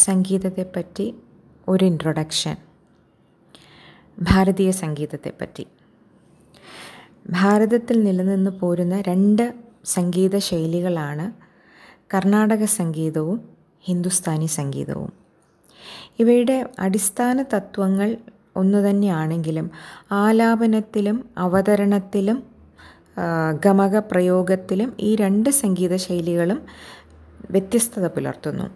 സംഗീതത്തെപ്പറ്റി ഒരു ഇൻട്രൊഡക്ഷൻ ഭാരതീയ സംഗീതത്തെപ്പറ്റി. ഭാരതത്തിൽ നിലനിന്ന് പോരുന്ന രണ്ട് സംഗീത ശൈലികളാണ് കർണാടക സംഗീതവും ഹിന്ദുസ്ഥാനി സംഗീതവും. ഇവയുടെ അടിസ്ഥാന തത്വങ്ങൾ ഒന്നു തന്നെയാണെങ്കിലും ആലാപനത്തിലും അവതരണത്തിലും ഗമക പ്രയോഗത്തിലും ഈ രണ്ട് സംഗീത ശൈലികളും വ്യത്യസ്തത പുലർത്തുന്നു.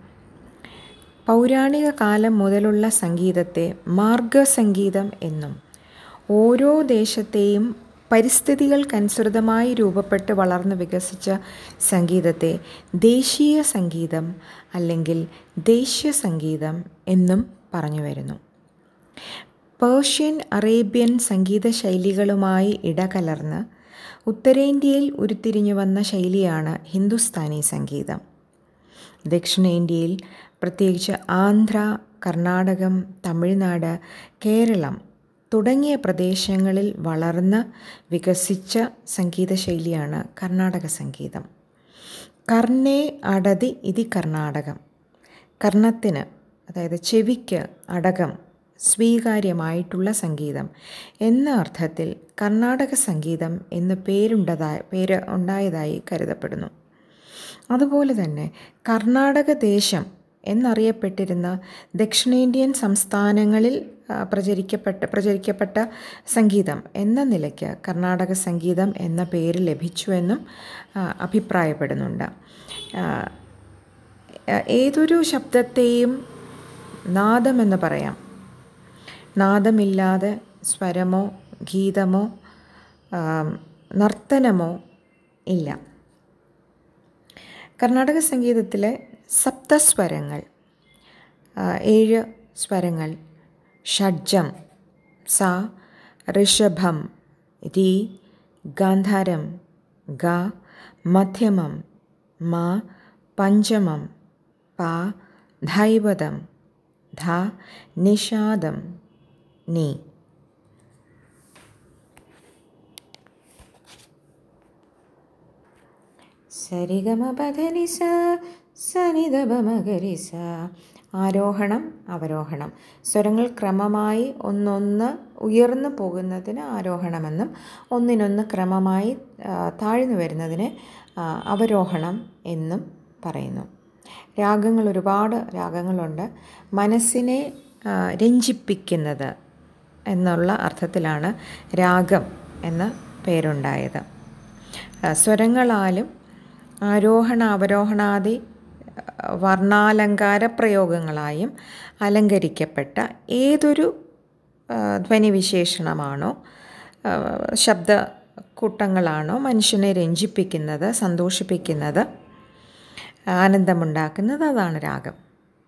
പൗരാണിക കാലം മുതലുള്ള സംഗീതത്തെ മാർഗസംഗീതം എന്നും ഓരോ ദേശത്തെയും പരിസ്ഥിതികൾക്കനുസൃതമായി രൂപപ്പെട്ട് വളർന്ന് വികസിച്ച സംഗീതത്തെ ദേശീയ സംഗീതം അല്ലെങ്കിൽ ദേശീയ സംഗീതം എന്നും പറഞ്ഞു വരുന്നു. പേർഷ്യൻ അറേബ്യൻ സംഗീത ശൈലികളുമായി ഇടകലർന്ന് ഉത്തരേന്ത്യയിൽ ഉരുത്തിരിഞ്ഞു വന്ന ശൈലിയാണ് ഹിന്ദുസ്ഥാനി സംഗീതം. ദക്ഷിണേന്ത്യയിൽ പ്രത്യേകിച്ച് ആന്ധ്ര കർണാടകം തമിഴ്നാട് കേരളം തുടങ്ങിയ പ്രദേശങ്ങളിൽ വളർന്ന് വികസിച്ച സംഗീത ശൈലിയാണ് കർണാടക സംഗീതം. കർണേ അടതി ഇതി കർണാടകം. കർണത്തിന് അതായത് ചെവിക്ക് അടകം സ്വീകാര്യമായിട്ടുള്ള സംഗീതം എന്ന അർത്ഥത്തിൽ കർണാടക സംഗീതം എന്ന് പേരുണ്ടതായി പേര് ഉണ്ടായതായി കരുതപ്പെടുന്നു. അതുപോലെ തന്നെ കർണാടക ദേശം എന്നറിയപ്പെട്ടിരുന്ന ദക്ഷിണേന്ത്യൻ സംസ്ഥാനങ്ങളിൽ പ്രചരിക്കപ്പെട്ട പ്രചരിക്കപ്പെട്ട സംഗീതം എന്ന നിലയ്ക്ക് കർണാടക സംഗീതം എന്ന പേര് ലഭിച്ചുവെന്നും അഭിപ്രായപ്പെടുന്നുണ്ട്. ഏതൊരു ശബ്ദത്തെയും നാദമെന്ന് പറയാം. നാദമില്ലാതെ സ്വരമോ ഗീതമോ നർത്തനമോ ഇല്ല. കർണാടക സംഗീതത്തിലെ സപ്തസ്വരങ്ങൾ ഏഴ് സ്വരങ്ങൾ ഷഡ്ജം സ ഋഷഭം രി ഗാന്ധാരം ഗ മധ്യമം മ പഞ്ചമം പ ധൈവതം ധ നിഷാദം നീ. സരിഗമ പധനിസ സനിതപമകരിസ ആരോഹണം അവരോഹണം. സ്വരങ്ങൾ ക്രമമായി ഒന്നൊന്ന് ഉയർന്നു പോകുന്നതിന് ആരോഹണമെന്നും ഒന്നിനൊന്ന് ക്രമമായി താഴ്ന്നു വരുന്നതിന് അവരോഹണം എന്നും പറയുന്നു. രാഗങ്ങൾ ഒരുപാട് രാഗങ്ങളുണ്ട്. മനസ്സിനെ രഞ്ജിപ്പിക്കുന്നത് എന്നുള്ള അർത്ഥത്തിലാണ് രാഗം എന്ന പേരുണ്ടായത്. സ്വരങ്ങളാലും ആരോഹണ അവരോഹണാദി വർണാലങ്കാര പ്രയോഗങ്ങളായും അലങ്കരിക്കപ്പെട്ട ഏതൊരു ധ്വനിവിശേഷണമാണോ ശബ്ദ കൂട്ടങ്ങളാണോ മനുഷ്യനെ രഞ്ജിപ്പിക്കുന്നത് സന്തോഷിപ്പിക്കുന്നത് ആനന്ദമുണ്ടാക്കുന്നത് അതാണ് രാഗം.